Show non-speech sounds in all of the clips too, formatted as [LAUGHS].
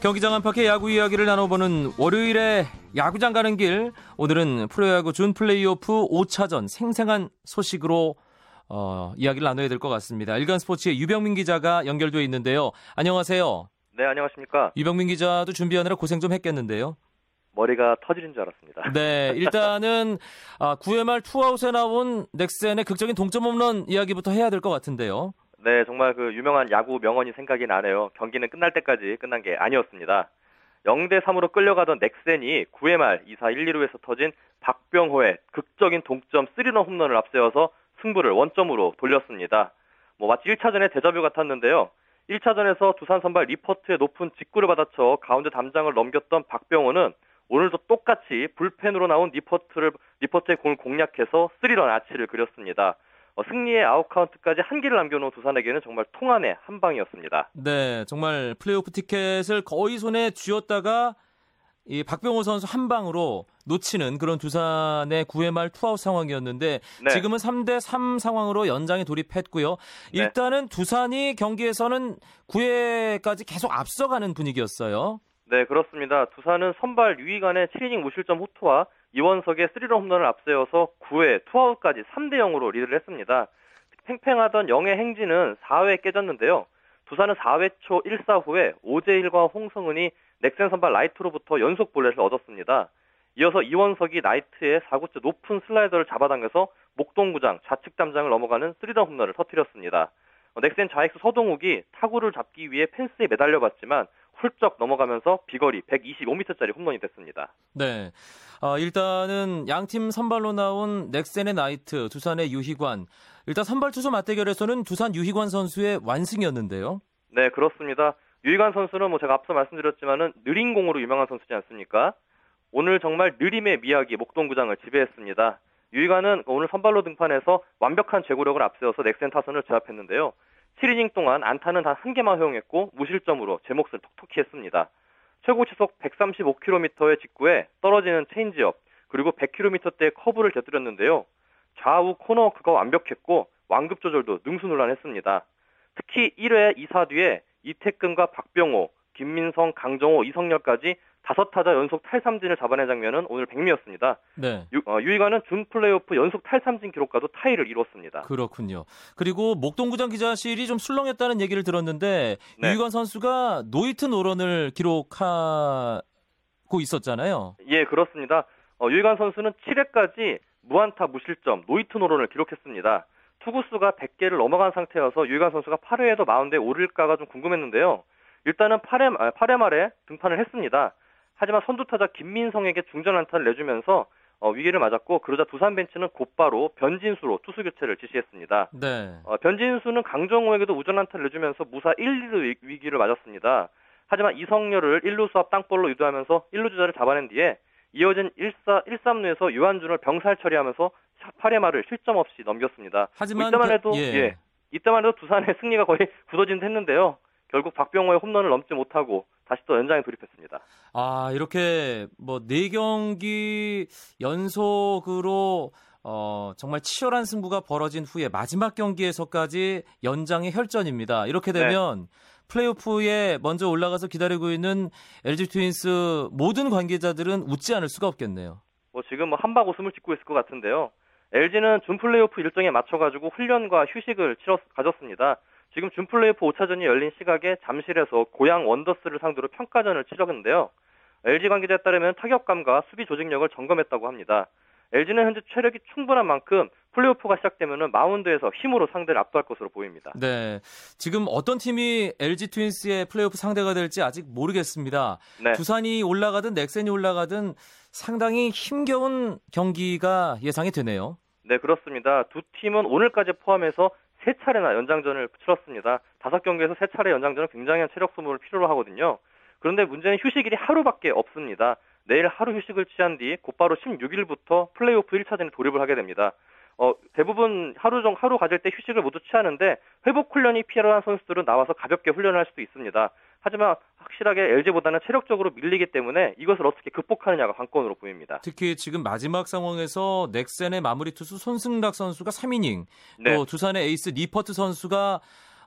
경기장 안팎의 야구 이야기를 나눠보는 월요일에 야구장 가는 길 오늘은 프로야구 준 플레이오프 5차전 생생한 소식으로 어, 이야기를 나눠야 될 것 같습니다. 일간 스포츠의 유병민 기자가 연결되어 있는데요. 안녕하세요. 네, 안녕하십니까. 유병민 기자도 준비하느라 고생 좀 했겠는데요. 머리가 터지는 줄 알았습니다. 네, 일단은 아, 9회 말 투아웃에 나온 넥센의 극적인 동점 홈런 이야기부터 해야 될 것 같은데요. 네, 정말 그 유명한 야구 명언이 생각이 나네요. 경기는 끝날 때까지 끝난 게 아니었습니다. 0대 3으로 끌려가던 넥센이 9회 말 2사 1, 2루에서 터진 박병호의 극적인 동점 3런 홈런을 앞세워서 승부를 원점으로 돌렸습니다. 뭐 마치 1차전의 데자뷰 같았는데요. 1차전에서 두산 선발 니퍼트의 높은 직구를 받아쳐 가운데 담장을 넘겼던 박병호는 오늘도 똑같이 불펜으로 나온 니퍼트를 니퍼트의 공을 공략해서 3런 아치를 그렸습니다. 어, 승리의 아웃카운트까지 한 개를 남겨놓은 두산에게는 정말 통한의 한 방이었습니다. 네, 정말 플레이오프 티켓을 거의 손에 쥐었다가 이 박병호 선수 한 방으로 놓치는 그런 두산의 9회 말 투아웃 상황이었는데 네. 지금은 3대 3 상황으로 연장에 돌입했고요. 네. 일단은 네. 두산이 경기에서는 9회까지 계속 앞서가는 분위기였어요. 네, 그렇습니다. 두산은 선발 유희관의 7이닝 무실점 호투와 이원석의 3런 홈런을 앞세워서 9회 투아웃까지 3대 0으로 리드를 했습니다. 팽팽하던 영의 행진은 4회 깨졌는데요. 두산은 4회 초 1사 후에 오재일과 홍성흔이 넥센 선발 나이트로부터 연속 볼넷을 얻었습니다. 이어서 이원석이 나이트의 4구째 높은 슬라이더를 잡아당겨서 목동구장 좌측 담장을 넘어가는 3런 홈런을 터뜨렸습니다. 넥센 좌익수 서동욱이 타구를 잡기 위해 펜스에 매달려 봤지만 훌쩍 넘어가면서 비거리 125m짜리 홈런이 됐습니다. 네. 어, 일단은 양팀 선발로 나온 넥센의 나이트, 두산의 유희관. 일단 선발 투수 맞대결에서는 두산 유희관 선수의 완승이었는데요. 네, 그렇습니다. 유희관 선수는 뭐 제가 앞서 말씀드렸지만은 느린 공으로 유명한 선수지 않습니까? 오늘 정말 느림의 미학이 목동구장을 지배했습니다. 유희관은 오늘 선발로 등판해서 완벽한 제구력을 앞세워서 넥센 타선을 제압했는데요. 7이닝 동안 안타는 단 한 개만 허용했고 무실점으로 제 몫을 톡톡히 했습니다. 최고 시속 135km의 직구에 떨어지는 체인지업 그리고 100km대의 커브를 곁들였는데요. 좌우 코너워크가 완벽했고 완급 조절도 능수능란했습니다. 특히 1회 2사 뒤에 이택근과 박병호, 김민성, 강정호, 이성열까지 다섯 타자 연속 탈삼진을 잡아낸 장면은 오늘 백미였습니다. 네. 유, 어, 유희관은 준 플레이오프 연속 탈삼진 기록과도 타이를 이뤘습니다. 그렇군요. 그리고 목동구장 기자실이 좀 술렁했다는 얘기를 들었는데 네. 유희관 선수가 노히트 노런을 기록하고 있었잖아요. 예, 그렇습니다. 어, 유희관 선수는 7회까지 무안타 무실점 노히트 노런을 기록했습니다. 투구수가 100개를 넘어간 상태여서 유희관 선수가 8회에도 마운드에 오를까가 좀 궁금했는데요. 일단은 8회, 8회 말에 등판을 했습니다. 하지만 선두타자 김민성에게 중전 안타를 내주면서 어, 위기를 맞았고 그러자 두산 벤치는 곧바로 변진수로 투수 교체를 지시했습니다. 네. 어, 변진수는 강정호에게도 우전 안타를 내주면서 무사 1, 2루 위기를 맞았습니다. 하지만 이성열을 1루수 앞 땅볼로 유도하면서 1루 주자를 잡아낸 뒤에 이어진 1사 1, 3루에서 유한준을 병살 처리하면서 8회 말을 실점 없이 넘겼습니다. 하지만 이때만 그, 해도 그, 예. 예. 이때만 해도 두산의 승리가 거의 굳어진 듯 했는데요. 결국 박병호의 홈런을 넘지 못하고 다시 또 연장에 돌입했습니다. 아 이렇게 뭐 네 경기 연속으로 어, 정말 치열한 승부가 벌어진 후에 마지막 경기에서까지 연장의 혈전입니다. 이렇게 네. 되면 네. 플레이오프에 먼저 올라가서 기다리고 있는 LG 트윈스 모든 관계자들은 웃지 않을 수가 없겠네요. 뭐 지금 뭐 한박 웃음을 짓고 있을 것 같은데요. LG는 준 플레이오프 일정에 맞춰가지고 훈련과 휴식을 치렀, 가졌습니다. 지금 준 플레이오프 5차전이 열린 시각에 잠실에서 고양 원더스를 상대로 평가전을 치렀는데요. LG 관계자에 따르면 타격감과 수비 조직력을 점검했다고 합니다. LG는 현재 체력이 충분한 만큼 플레이오프가 시작되면 마운드에서 힘으로 상대를 압도할 것으로 보입니다. 네. 지금 어떤 팀이 LG 트윈스의 플레이오프 상대가 될지 아직 모르겠습니다. 네. 두산이 올라가든 넥센이 올라가든 상당히 힘겨운 경기가 예상이 되네요. 네, 그렇습니다. 두 팀은 오늘까지 포함해서 세 차례나 연장전을 치렀습니다. 다섯 경기에서 세 차례 연장전은 굉장한 체력 소모를 필요로 하거든요. 그런데 문제는 휴식일이 하루밖에 없습니다. 내일 하루 휴식을 취한 뒤 곧바로 16일부터 플레이오프 1차전에 돌입을 하게 됩니다. 어, 대부분 하루 정 하루 가질 때 휴식을 모두 취하는데 회복 훈련이 필요한 선수들은 나와서 가볍게 훈련을 할 수도 있습니다. 하지만 확실하게 LG보다는 체력적으로 밀리기 때문에 이것을 어떻게 극복하느냐가 관건으로 보입니다. 특히 지금 마지막 상황에서 넥센의 마무리 투수 손승락 선수가 3이닝, 네. 또 두산의 에이스 니퍼트 선수가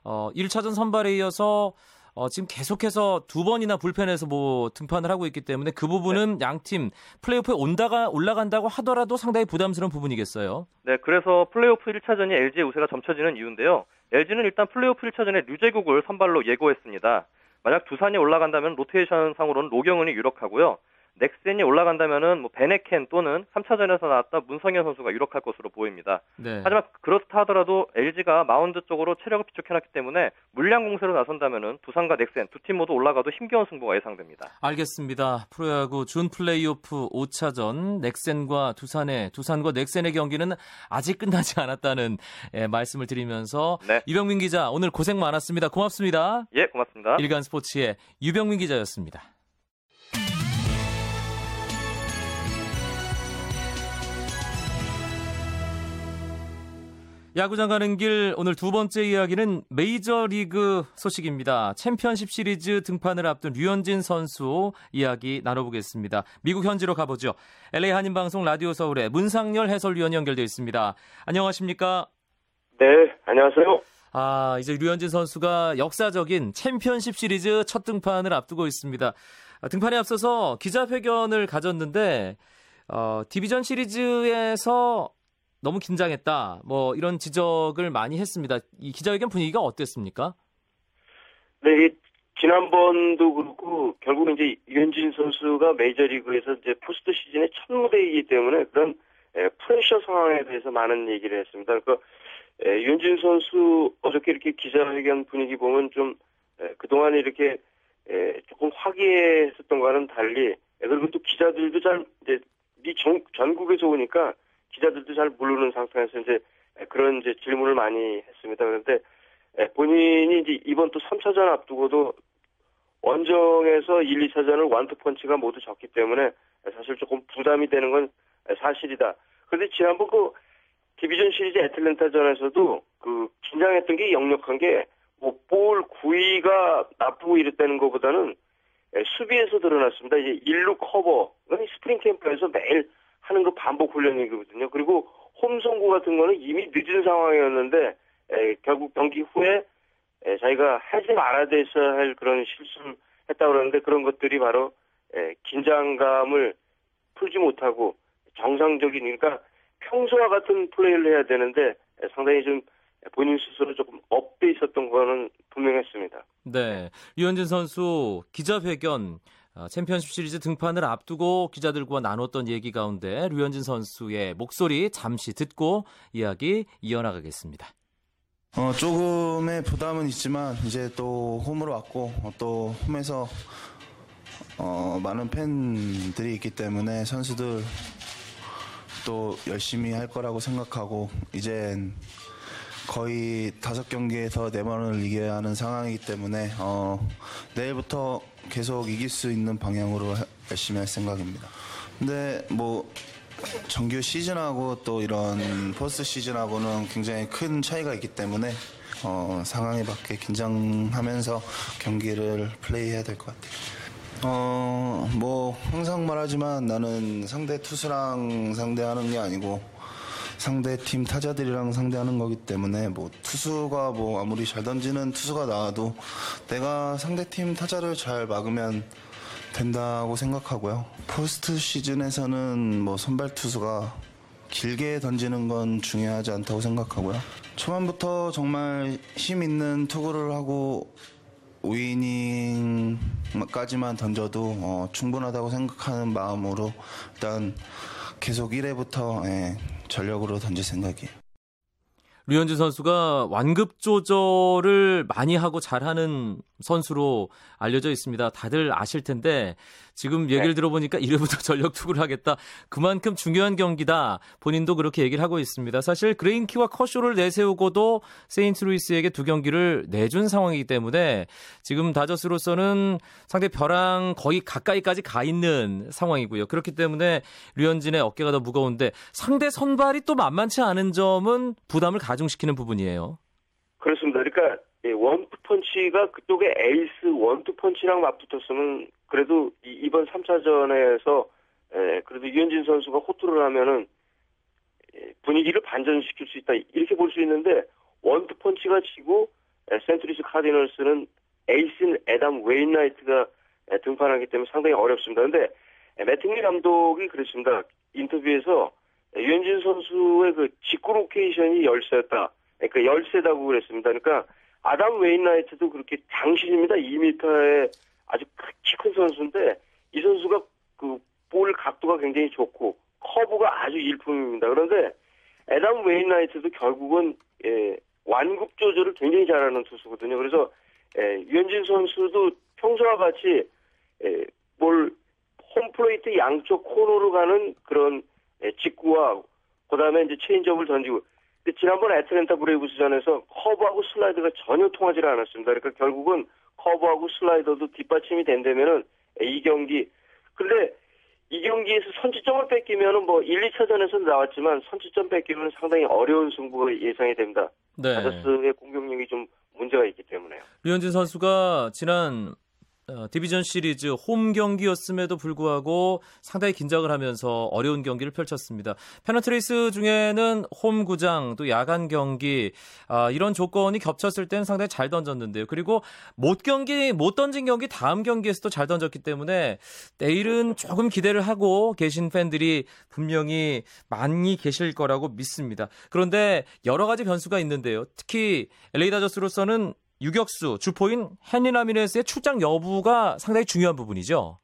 어, 1차전 선발에 이어서 어, 지금 계속해서 두 번이나 불펜에서 뭐 등판을 하고 있기 때문에 그 부분은 네. 양팀 플레이오프에 온다가 올라간다고 하더라도 상당히 부담스러운 부분이겠어요. 네, 그래서 플레이오프 1차전이 LG의 우세가 점쳐지는 이유인데요. LG는 일단 플레이오프 1차전에 류제국을 선발로 예고했습니다. 만약 두산이 올라간다면 로테이션 상으로는 노경은이 유력하고요. 넥센이 올라간다면은 뭐 밴헤켄 또는 3차전에서 나왔던 문성현 선수가 유력할 것으로 보입니다. 네. 하지만 그렇다 하더라도 LG가 마운드 쪽으로 체력을 비축해놨기 때문에 물량 공세로 나선다면은 두산과 넥센 두 팀 모두 올라가도 힘겨운 승부가 예상됩니다. 알겠습니다. 프로야구 준 플레이오프 5차전 넥센과 두산의 두산과 넥센의 경기는 아직 끝나지 않았다는 예, 말씀을 드리면서 네. 유병민 기자 오늘 고생 많았습니다. 고맙습니다. 예, 고맙습니다. 일간 스포츠의 유병민 기자였습니다. 야구장 가는 길 오늘 두 번째 이야기는 메이저리그 소식입니다. 챔피언십 시리즈 등판을 앞둔 류현진 선수 이야기 나눠보겠습니다. 미국 현지로 가보죠. LA 한인방송 라디오 서울의 문상열 해설위원이 연결되어 있습니다. 안녕하십니까? 네, 안녕하세요. 아, 이제 류현진 선수가 역사적인 챔피언십 시리즈 첫 등판을 앞두고 있습니다. 아, 등판에 앞서서 기자회견을 가졌는데 어, 디비전 시리즈에서 너무 긴장했다. 뭐 이런 지적을 많이 했습니다. 이 기자회견 분위기가 어땠습니까? 네, 지난번도 그렇고 결국은 이제 류현진 선수가 메이저리그에서 이제 포스트 시즌의 첫 무대이기 때문에 그런 에, 프레셔 상황에 대해서 많은 얘기를 했습니다. 그러니까 에, 유현진 선수 어저께 이렇게 기자회견 분위기 보면 좀 에, 그동안 이렇게 에, 조금 화기애애했었던과는 달리 그리고 또 기자들도 잘 이제 전국에서 오니까 기자들도 잘 모르는 상태에서 이제 그런 이제 질문을 많이 했습니다. 그런데 본인이 이제 이번 또 3차전 앞두고도 원정에서 1, 2차전을 완투펀치가 모두 졌기 때문에 사실 조금 부담이 되는 건 사실이다. 그런데 지난번 그 디비전 시리즈 애틀랜타전에서도 그 긴장했던 게 역력한 게 뭐 볼 구위가 나쁘고 이랬다는 것보다는 수비에서 드러났습니다. 이제 일루 커버, 스프링 캠프에서 매일 하는 그 반복 훈련이거든요. 그리고 홈송구 같은 거는 이미 늦은 상황이었는데 에, 결국 경기 후에 에, 자기가 하지 말아야 됐어야 할 그런 실수를 했다 그러는데 그런 것들이 바로 에, 긴장감을 풀지 못하고 정상적인 그러니까 평소와 같은 플레이를 해야 되는데 상당히 좀 본인 스스로 조금 up돼 있었던 거는 분명했습니다. 네, 류현진 선수 기자회견 어, 챔피언십 시리즈 등판을 앞두고 기자들과 나눴던 얘기 가운데 류현진 선수의 목소리 잠시 듣고 이야기 이어나가겠습니다. 어, 조금의 부담은 있지만 이제 또 홈으로 왔고 어, 또 홈에서 어, 많은 팬들이 있기 때문에 선수들 또 열심히 할 거라고 생각하고 이젠 거의 다섯 경기에서 네 번을 이겨야 하는 상황이기 때문에 어, 내일부터 계속 이길 수 있는 방향으로 열심히 할 생각입니다. 근데 뭐 정규 시즌하고 또 이런 포스트 시즌하고는 굉장히 큰 차이가 있기 때문에 어, 상황에 맞게 긴장하면서 경기를 플레이해야 될 것 같아요. 어, 뭐 항상 말하지만 나는 상대 투수랑 상대하는 게 아니고 상대 팀 타자들이랑 상대하는 거기 때문에 뭐 투수가 뭐 아무리 잘 던지는 투수가 나와도 내가 상대 팀 타자를 잘 막으면 된다고 생각하고요. 포스트 시즌에서는 뭐 선발 투수가 길게 던지는 건 중요하지 않다고 생각하고요. 초반부터 정말 힘 있는 투구를 하고 5이닝까지만 던져도 어, 충분하다고 생각하는 마음으로 일단 계속 1회부터 예, 전력으로 던질 생각이에요. 류현진 선수가 완급 조절을 많이 하고 잘하는 선수로 알려져 있습니다. 다들 아실 텐데 지금 얘기를 네. 들어보니까 1회부터 [LAUGHS] 전력 투구를 하겠다. 그만큼 중요한 경기다. 본인도 그렇게 얘기를 하고 있습니다. 사실 그레인키와 커쇼를 내세우고도 세인트루이스에게 두 경기를 내준 상황이기 때문에 지금 다저스로서는 상대 벼랑 거의 가까이까지 가 있는 상황이고요. 그렇기 때문에 류현진의 어깨가 더 무거운데 상대 선발이 또 만만치 않은 점은 부담을 가중시키는 부분이에요. 그렇습니다. 그러니까 원투펀치가 그쪽에 에이스 원투펀치랑 맞붙었으면 그래도 이 번 3차전에서 그래도 류현진 선수가 호투를 하면은 분위기를 반전시킬 수 있다 이렇게 볼 수 있는데 원투펀치가 지고 세인트루이스 카디널스는 에이스인 애덤 웨인라이트가 등판하기 때문에 상당히 어렵습니다. 근데 매팅리 감독이 그랬습니다. 인터뷰에서 류현진 선수의 그 직구 로케이션이 열세였다. 그러니까 열세다고 그랬습니다. 그러니까 애덤 웨인라이트도 그렇게 장신입니다. 2m의 아주 키 큰 선수인데 이 선수가 그 볼 각도가 굉장히 좋고 커브가 아주 일품입니다. 그런데 애덤 웨인라이트도 결국은 예, 완급 조절을 굉장히 잘하는 투수거든요. 그래서 예, 류현진 선수도 평소와 같이 예, 볼 홈플레이트 양쪽 코너로 가는 그런 예, 직구와 그다음에 이제 체인지업을 던지고 지난번 애틀랜타 브레이브스전에서 커브하고 슬라이더가 전혀 통하지 않았습니다. 그러니까 결국은 커브하고 슬라이더도 뒷받침이 된다면은 이 경기 근데 이 경기에서 선취점을 뺏기면은 뭐 1, 2차전에서 나왔지만 선취점 뺏기면 상당히 어려운 승부가 예상이 됩니다. 네. 다저스의 공격력이 좀 문제가 있기 때문에요. 류현진 선수가 지난 어, 디비전 시리즈 홈 경기였음에도 불구하고 상당히 긴장을 하면서 어려운 경기를 펼쳤습니다. 페넌트레이스 중에는 홈 구장 또 야간 경기 아, 이런 조건이 겹쳤을 때는 상당히 잘 던졌는데요. 그리고 못 경기 못 던진 경기 다음 경기에서도 잘 던졌기 때문에 내일은 조금 기대를 하고 계신 팬들이 분명히 많이 계실 거라고 믿습니다. 그런데 여러 가지 변수가 있는데요. 특히 LA 다저스로서는 유격수 주포인 헨리 라미레스의 출장 여부가 상당히 중요한 부분이죠.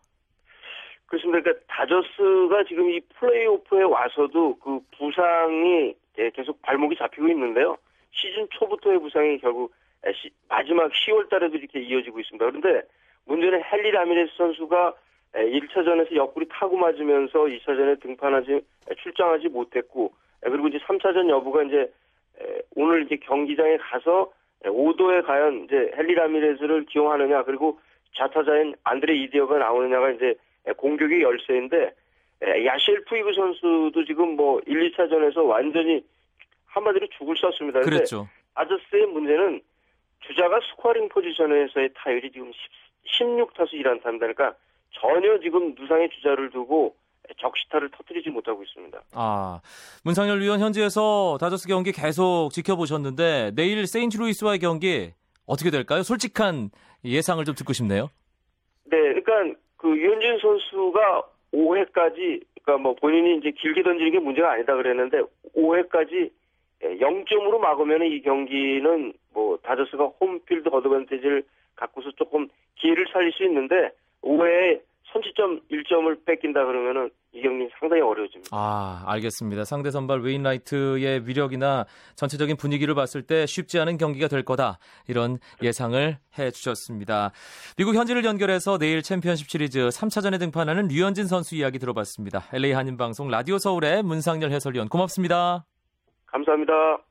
그렇습니다. 그러니까 다저스가 지금 이 플레이오프에 와서도 그 부상이 계속 발목이 잡히고 있는데요. 시즌 초부터의 부상이 결국 마지막 10월 달에도 이렇게 이어지고 있습니다. 그런데 문제는 헨리 라미레스 선수가 1차전에서 옆구리 타고 맞으면서 2차전에 등판하지 출장하지 못했고 그리고 이제 3차전 여부가 이제 오늘 이제 경기장에 가서 오더에 과연 이제 핸리 라미레스를 기용하느냐 그리고 좌타자인 안드레 이디어가 나오느냐가 이제 공격의 열쇠인데 야시엘 푸이그 선수도 지금 뭐 1, 2차전에서 완전히 한마디로 죽을 썼습니다. 그랬죠. 다저스의 문제는 주자가 스코어링 포지션에서의 타율이 지금 10, 16타수 1안타입니다. 그러니까 전혀 지금 누상의 주자를 두고 적시타를 터뜨리지 못하고 있습니다. 아, 문상열 위원 현지에서 다저스 경기 계속 지켜보셨는데 내일 세인트루이스와의 경기 어떻게 될까요? 솔직한 예상을 좀 듣고 싶네요. 네, 그러니까 그 유현진 선수가 5회까지 그러니까 뭐 본인이 이제 길게 던지는 게 문제가 아니다 그랬는데 5회까지 0점으로 막으면 이 경기는 뭐 다저스가 홈필드 어드밴티지를 갖고서 조금 기회를 살릴 수 있는데 5회에 선취점 1점을 뺏긴다 그러면은 이 경기는 상당히 어려워집니다. 아, 알겠습니다. 상대 선발 웨인라이트의 위력이나 전체적인 분위기를 봤을 때 쉽지 않은 경기가 될 거다. 이런 예상을 해 주셨습니다. 미국 현지를 연결해서 내일 챔피언십 시리즈 3차전에 등판하는 류현진 선수 이야기 들어봤습니다. LA 한인방송 라디오 서울의 문상열 해설위원 고맙습니다. 감사합니다.